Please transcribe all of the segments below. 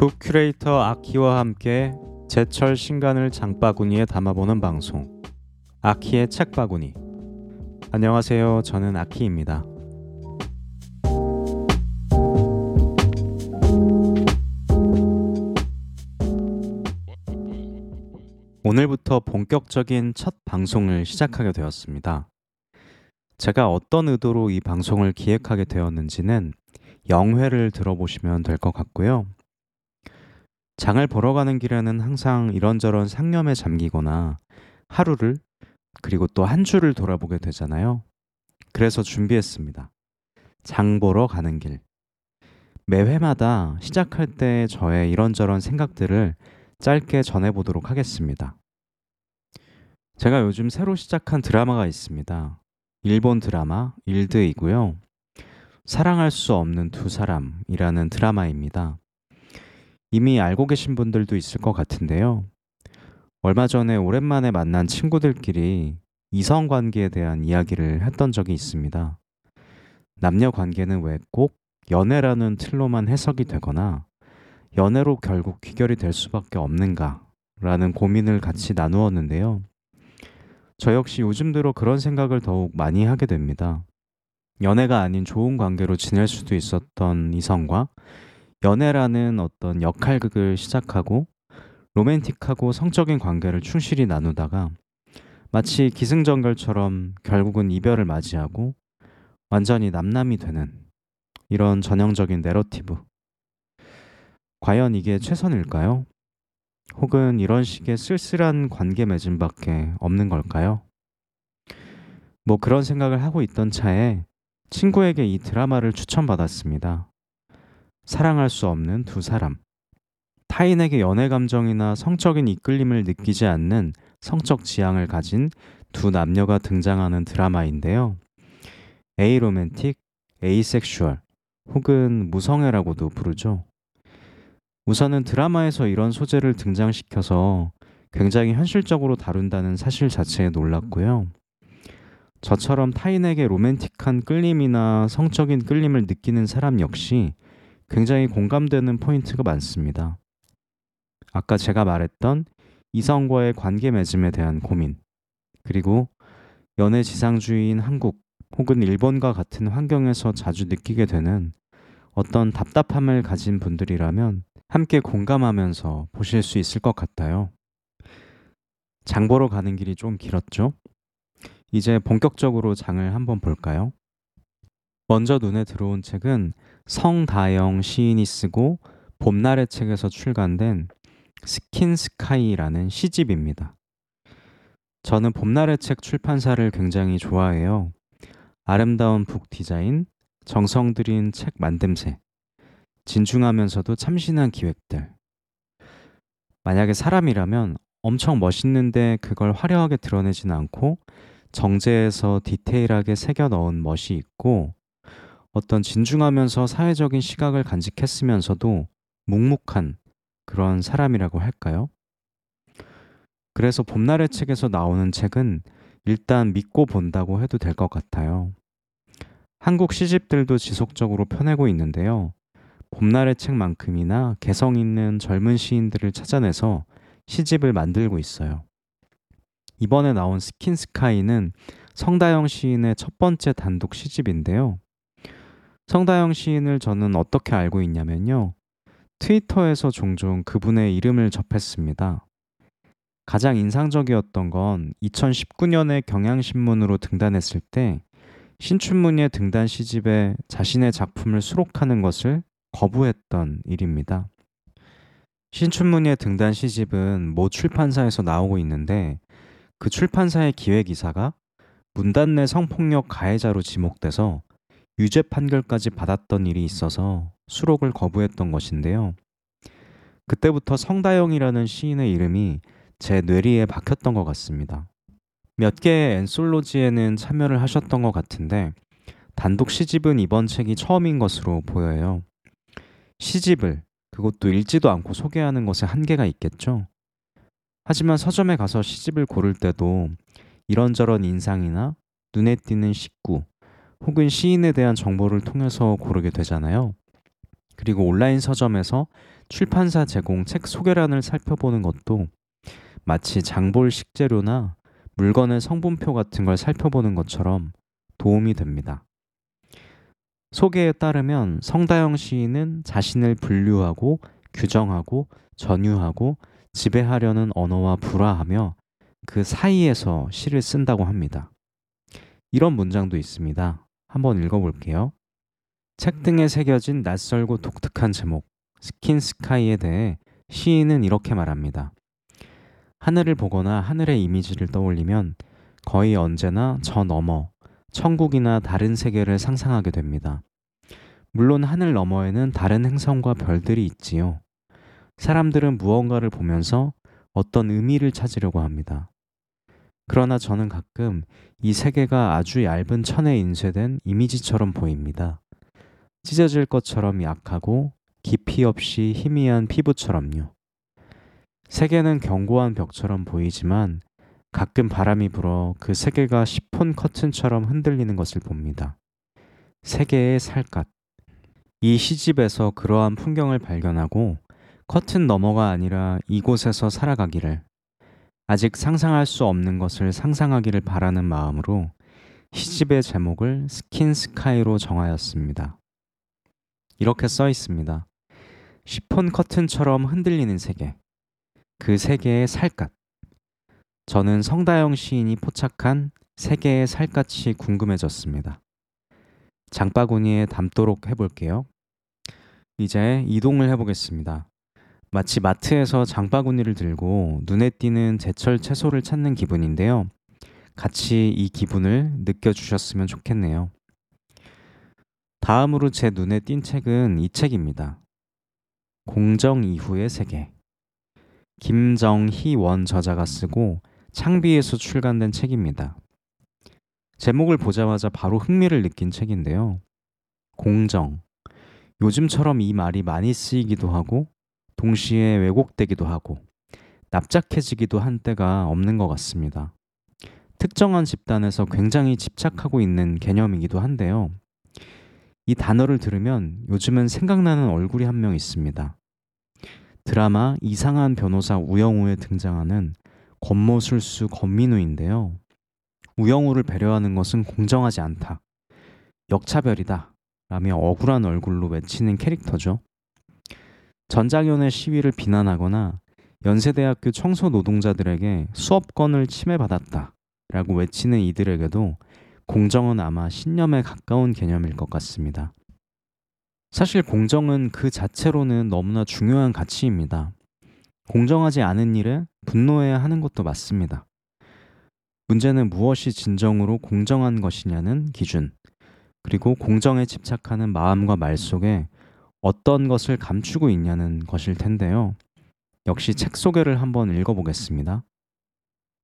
북 큐레이터 아키와 함께 제철 신간을 장바구니에 담아보는 방송 아키의 책바구니 안녕하세요 저는 아키입니다 오늘부터 본격적인 첫 방송을 시작하게 되었습니다. 제가 어떤 의도로 이 방송을 기획하게 되었는지는 영회를 들어보시면 될 것 같고요. 장을 보러 가는 길에는 항상 이런저런 상념에 잠기거나 하루를 그리고 또 한 주를 돌아보게 되잖아요. 그래서 준비했습니다. 장 보러 가는 길. 매 회마다 시작할 때 저의 이런저런 생각들을 짧게 전해보도록 하겠습니다. 제가 요즘 새로 시작한 드라마가 있습니다. 일본 드라마 일드이고요. 사랑할 수 없는 두 사람이라는 드라마입니다. 이미 알고 계신 분들도 있을 것 같은데요. 얼마 전에 오랜만에 만난 친구들끼리 이성 관계에 대한 이야기를 했던 적이 있습니다. 남녀 관계는 왜 꼭 연애라는 틀로만 해석이 되거나 연애로 결국 귀결이 될 수밖에 없는가 라는 고민을 같이 나누었는데요. 저 역시 요즘 들어 그런 생각을 더욱 많이 하게 됩니다. 연애가 아닌 좋은 관계로 지낼 수도 있었던 이성과 연애라는 어떤 역할극을 시작하고 로맨틱하고 성적인 관계를 충실히 나누다가 마치 기승전결처럼 결국은 이별을 맞이하고 완전히 남남이 되는 이런 전형적인 내러티브. 과연 이게 최선일까요? 혹은 이런 식의 쓸쓸한 관계 맺음밖에 없는 걸까요? 뭐 그런 생각을 하고 있던 차에 친구에게 이 드라마를 추천받았습니다. 사랑할 수 없는 두 사람. 타인에게 연애 감정이나 성적인 이끌림을 느끼지 않는 성적 지향을 가진 두 남녀가 등장하는 드라마인데요. aromantic, asexual 혹은 무성애라고도 부르죠. 우선은 드라마에서 이런 소재를 등장시켜서 굉장히 현실적으로 다룬다는 사실 자체에 놀랐고요. 저처럼 타인에게 로맨틱한 끌림이나 성적인 끌림을 느끼는 사람 역시 굉장히 공감되는 포인트가 많습니다. 아까 제가 말했던 이성과의 관계 맺음에 대한 고민, 그리고 연애 지상주의인 한국 혹은 일본과 같은 환경에서 자주 느끼게 되는 어떤 답답함을 가진 분들이라면 함께 공감하면서 보실 수 있을 것 같아요. 장 보러 가는 길이 좀 길었죠? 이제 본격적으로 장을 한번 볼까요? 먼저 눈에 들어온 책은 성다영 시인이 쓰고 봄날의 책에서 출간된 Skin Sky라는 시집입니다. 저는 봄날의 책 출판사를 굉장히 좋아해요. 아름다운 북 디자인, 정성 들인 책 만듦새, 진중하면서도 참신한 기획들. 만약에 사람이라면 엄청 멋있는데 그걸 화려하게 드러내진 않고 정제해서 디테일하게 새겨 넣은 멋이 있고 어떤 진중하면서 사회적인 시각을 간직했으면서도 묵묵한 그런 사람이라고 할까요? 그래서 봄날의 책에서 나오는 책은 일단 믿고 본다고 해도 될 것 같아요. 한국 시집들도 지속적으로 펴내고 있는데요. 봄날의 책만큼이나 개성 있는 젊은 시인들을 찾아내서 시집을 만들고 있어요. 이번에 나온 스킨스카이는 성다영 시인의 첫 번째 단독 시집인데요. 성다영 시인을 저는 어떻게 알고 있냐면요. 트위터에서 종종 그분의 이름을 접했습니다. 가장 인상적이었던 건 2019년에 경향신문으로 등단했을 때 신춘문예 등단 시집에 자신의 작품을 수록하는 것을 거부했던 일입니다. 신춘문예 등단 시집은 모 출판사에서 나오고 있는데 그 출판사의 기획이사가 문단 내 성폭력 가해자로 지목돼서 유죄 판결까지 받았던 일이 있어서 수록을 거부했던 것인데요. 그때부터 성다영이라는 시인의 이름이 제 뇌리에 박혔던 것 같습니다. 몇 개의 엔솔로지에는 참여를 하셨던 것 같은데 단독 시집은 이번 책이 처음인 것으로 보여요. 시집을 그것도 읽지도 않고 소개하는 것에 한계가 있겠죠. 하지만 서점에 가서 시집을 고를 때도 이런저런 인상이나 눈에 띄는 식구 혹은 시인에 대한 정보를 통해서 고르게 되잖아요. 그리고 온라인 서점에서 출판사 제공 책 소개란을 살펴보는 것도 마치 장볼 식재료나 물건의 성분표 같은 걸 살펴보는 것처럼 도움이 됩니다. 소개에 따르면 성다영 시인은 자신을 분류하고 규정하고 전유하고 지배하려는 언어와 불화하며 그 사이에서 시를 쓴다고 합니다. 이런 문장도 있습니다. 한번 읽어볼게요. 책 등에 새겨진 낯설고 독특한 제목, Skin Sky에 대해 시인은 이렇게 말합니다. 하늘을 보거나 하늘의 이미지를 떠올리면 거의 언제나 저 너머, 천국이나 다른 세계를 상상하게 됩니다. 물론 하늘 너머에는 다른 행성과 별들이 있지요. 사람들은 무언가를 보면서 어떤 의미를 찾으려고 합니다. 그러나 저는 가끔 이 세계가 아주 얇은 천에 인쇄된 이미지처럼 보입니다. 찢어질 것처럼 약하고 깊이 없이 희미한 피부처럼요. 세계는 견고한 벽처럼 보이지만 가끔 바람이 불어 그 세계가 시폰 커튼처럼 흔들리는 것을 봅니다. 세계의 살갗. 이 시집에서 그러한 풍경을 발견하고 커튼 너머가 아니라 이곳에서 살아가기를 아직 상상할 수 없는 것을 상상하기를 바라는 마음으로 시집의 제목을 Skin Sky로 정하였습니다. 이렇게 써 있습니다. 시폰 커튼처럼 흔들리는 세계. 그 세계의 살갗. 저는 성다영 시인이 포착한 세계의 살갗이 궁금해졌습니다. 장바구니에 담도록 해볼게요. 이제 이동을 해보겠습니다. 마치 마트에서 장바구니를 들고 눈에 띄는 제철 채소를 찾는 기분인데요. 같이 이 기분을 느껴주셨으면 좋겠네요. 다음으로 제 눈에 띈 책은 이 책입니다. 공정 이후의 세계. 김정희 원 저자가 쓰고 창비에서 출간된 책입니다. 제목을 보자마자 바로 흥미를 느낀 책인데요. 공정. 요즘처럼 이 말이 많이 쓰이기도 하고 동시에 왜곡되기도 하고 납작해지기도 한 때가 없는 것 같습니다. 특정한 집단에서 굉장히 집착하고 있는 개념이기도 한데요. 이 단어를 들으면 요즘은 생각나는 얼굴이 한 명 있습니다. 드라마 이상한 변호사 우영우에 등장하는 권모술수 권민우인데요. 우영우를 배려하는 것은 공정하지 않다. 역차별이다. 라며 억울한 얼굴로 외치는 캐릭터죠. 전장현의 시위를 비난하거나 연세대학교 청소 노동자들에게 수업권을 침해받았다. 라고 외치는 이들에게도 공정은 아마 신념에 가까운 개념일 것 같습니다. 사실 공정은 그 자체로는 너무나 중요한 가치입니다. 공정하지 않은 일에 분노해야 하는 것도 맞습니다. 문제는 무엇이 진정으로 공정한 것이냐는 기준, 그리고 공정에 집착하는 마음과 말 속에 어떤 것을 감추고 있냐는 것일 텐데요. 역시 책 소개를 한번 읽어보겠습니다.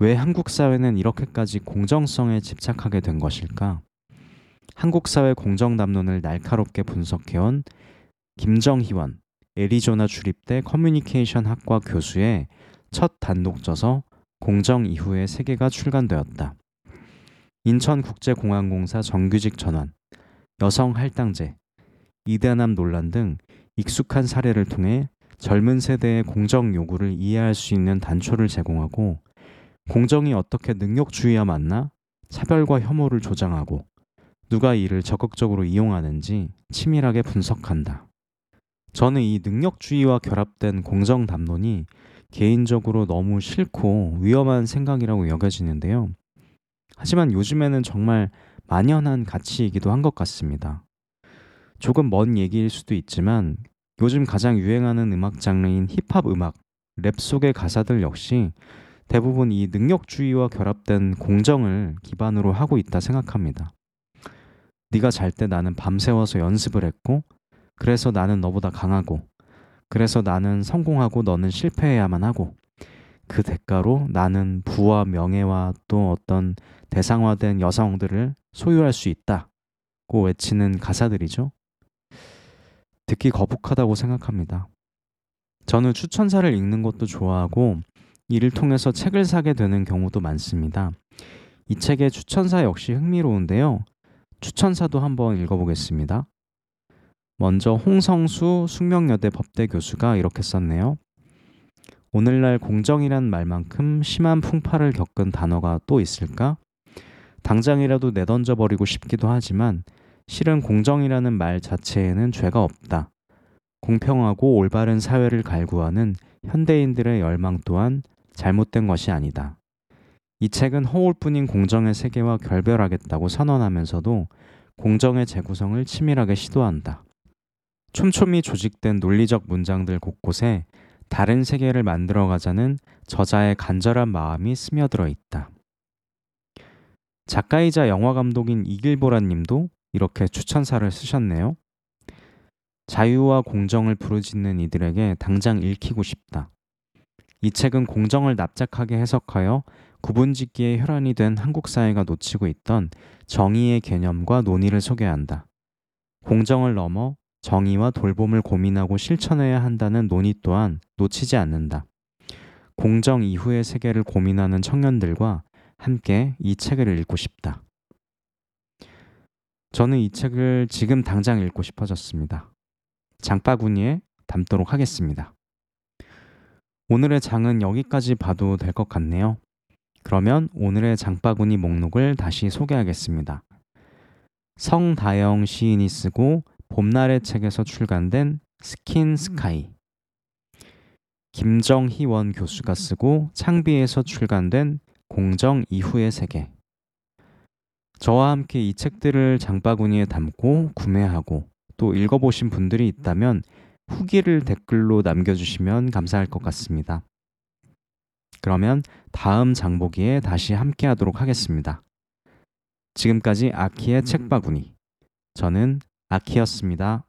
왜 한국 사회는 이렇게까지 공정성에 집착하게 된 것일까? 한국 사회 공정 담론을 날카롭게 분석해온 김정희원 애리조나 주립대 커뮤니케이션 학과 교수의 첫 단독 저서 공정 이후의 세계가 출간되었다. 인천국제공항공사 정규직 전환, 여성 할당제, 이대남 논란 등 익숙한 사례를 통해 젊은 세대의 공정 요구를 이해할 수 있는 단초를 제공하고 공정이 어떻게 능력주의와 맞나 차별과 혐오를 조장하고 누가 이를 적극적으로 이용하는지 치밀하게 분석한다. 저는 이 능력주의와 결합된 공정 담론이 개인적으로 너무 싫고 위험한 생각이라고 여겨지는데요. 하지만 요즘에는 정말 만연한 가치이기도 한 것 같습니다. 조금 먼 얘기일 수도 있지만 요즘 가장 유행하는 음악 장르인 힙합 음악, 랩 속의 가사들 역시 대부분 이 능력주의와 결합된 공정을 기반으로 하고 있다 생각합니다. 네가 잘 때 나는 밤새워서 연습을 했고 그래서 나는 너보다 강하고 그래서 나는 성공하고 너는 실패해야만 하고 그 대가로 나는 부와 명예와 또 어떤 대상화된 여성들을 소유할 수 있다고 외치는 가사들이죠. 듣기 거북하다고 생각합니다. 저는 추천사를 읽는 것도 좋아하고 이를 통해서 책을 사게 되는 경우도 많습니다. 이 책의 추천사 역시 흥미로운데요. 추천사도 한번 읽어보겠습니다. 먼저 홍성수 숙명여대 법대 교수가 이렇게 썼네요. 오늘날 공정이란 말만큼 심한 풍파를 겪은 단어가 또 있을까? 당장이라도 내던져 버리고 싶기도 하지만 실은 공정이라는 말 자체에는 죄가 없다. 공평하고 올바른 사회를 갈구하는 현대인들의 열망 또한 잘못된 것이 아니다. 이 책은 허울 뿐인 공정의 세계와 결별하겠다고 선언하면서도 공정의 재구성을 치밀하게 시도한다. 촘촘히 조직된 논리적 문장들 곳곳에 다른 세계를 만들어가자는 저자의 간절한 마음이 스며들어 있다. 작가이자 영화 감독인 이길보라 님도 이렇게 추천사를 쓰셨네요. 자유와 공정을 부르짖는 이들에게 당장 읽히고 싶다. 이 책은 공정을 납작하게 해석하여 구분짓기에 혈안이 된 한국 사회가 놓치고 있던 정의의 개념과 논의를 소개한다. 공정을 넘어 정의와 돌봄을 고민하고 실천해야 한다는 논의 또한 놓치지 않는다. 공정 이후의 세계를 고민하는 청년들과 함께 이 책을 읽고 싶다. 저는 이 책을 지금 당장 읽고 싶어졌습니다. 장바구니에 담도록 하겠습니다. 오늘의 장은 여기까지 봐도 될 것 같네요. 그러면 오늘의 장바구니 목록을 다시 소개하겠습니다. 성다영 시인이 쓰고 봄날의 책에서 출간된 Skin Sky 김정희원 교수가 쓰고 창비에서 출간된 공정 이후의 세계 저와 함께 이 책들을 장바구니에 담고 구매하고 또 읽어보신 분들이 있다면 후기를 댓글로 남겨주시면 감사할 것 같습니다. 그러면 다음 장보기에 다시 함께 하도록 하겠습니다. 지금까지 아키의 책바구니. 저는 아키였습니다.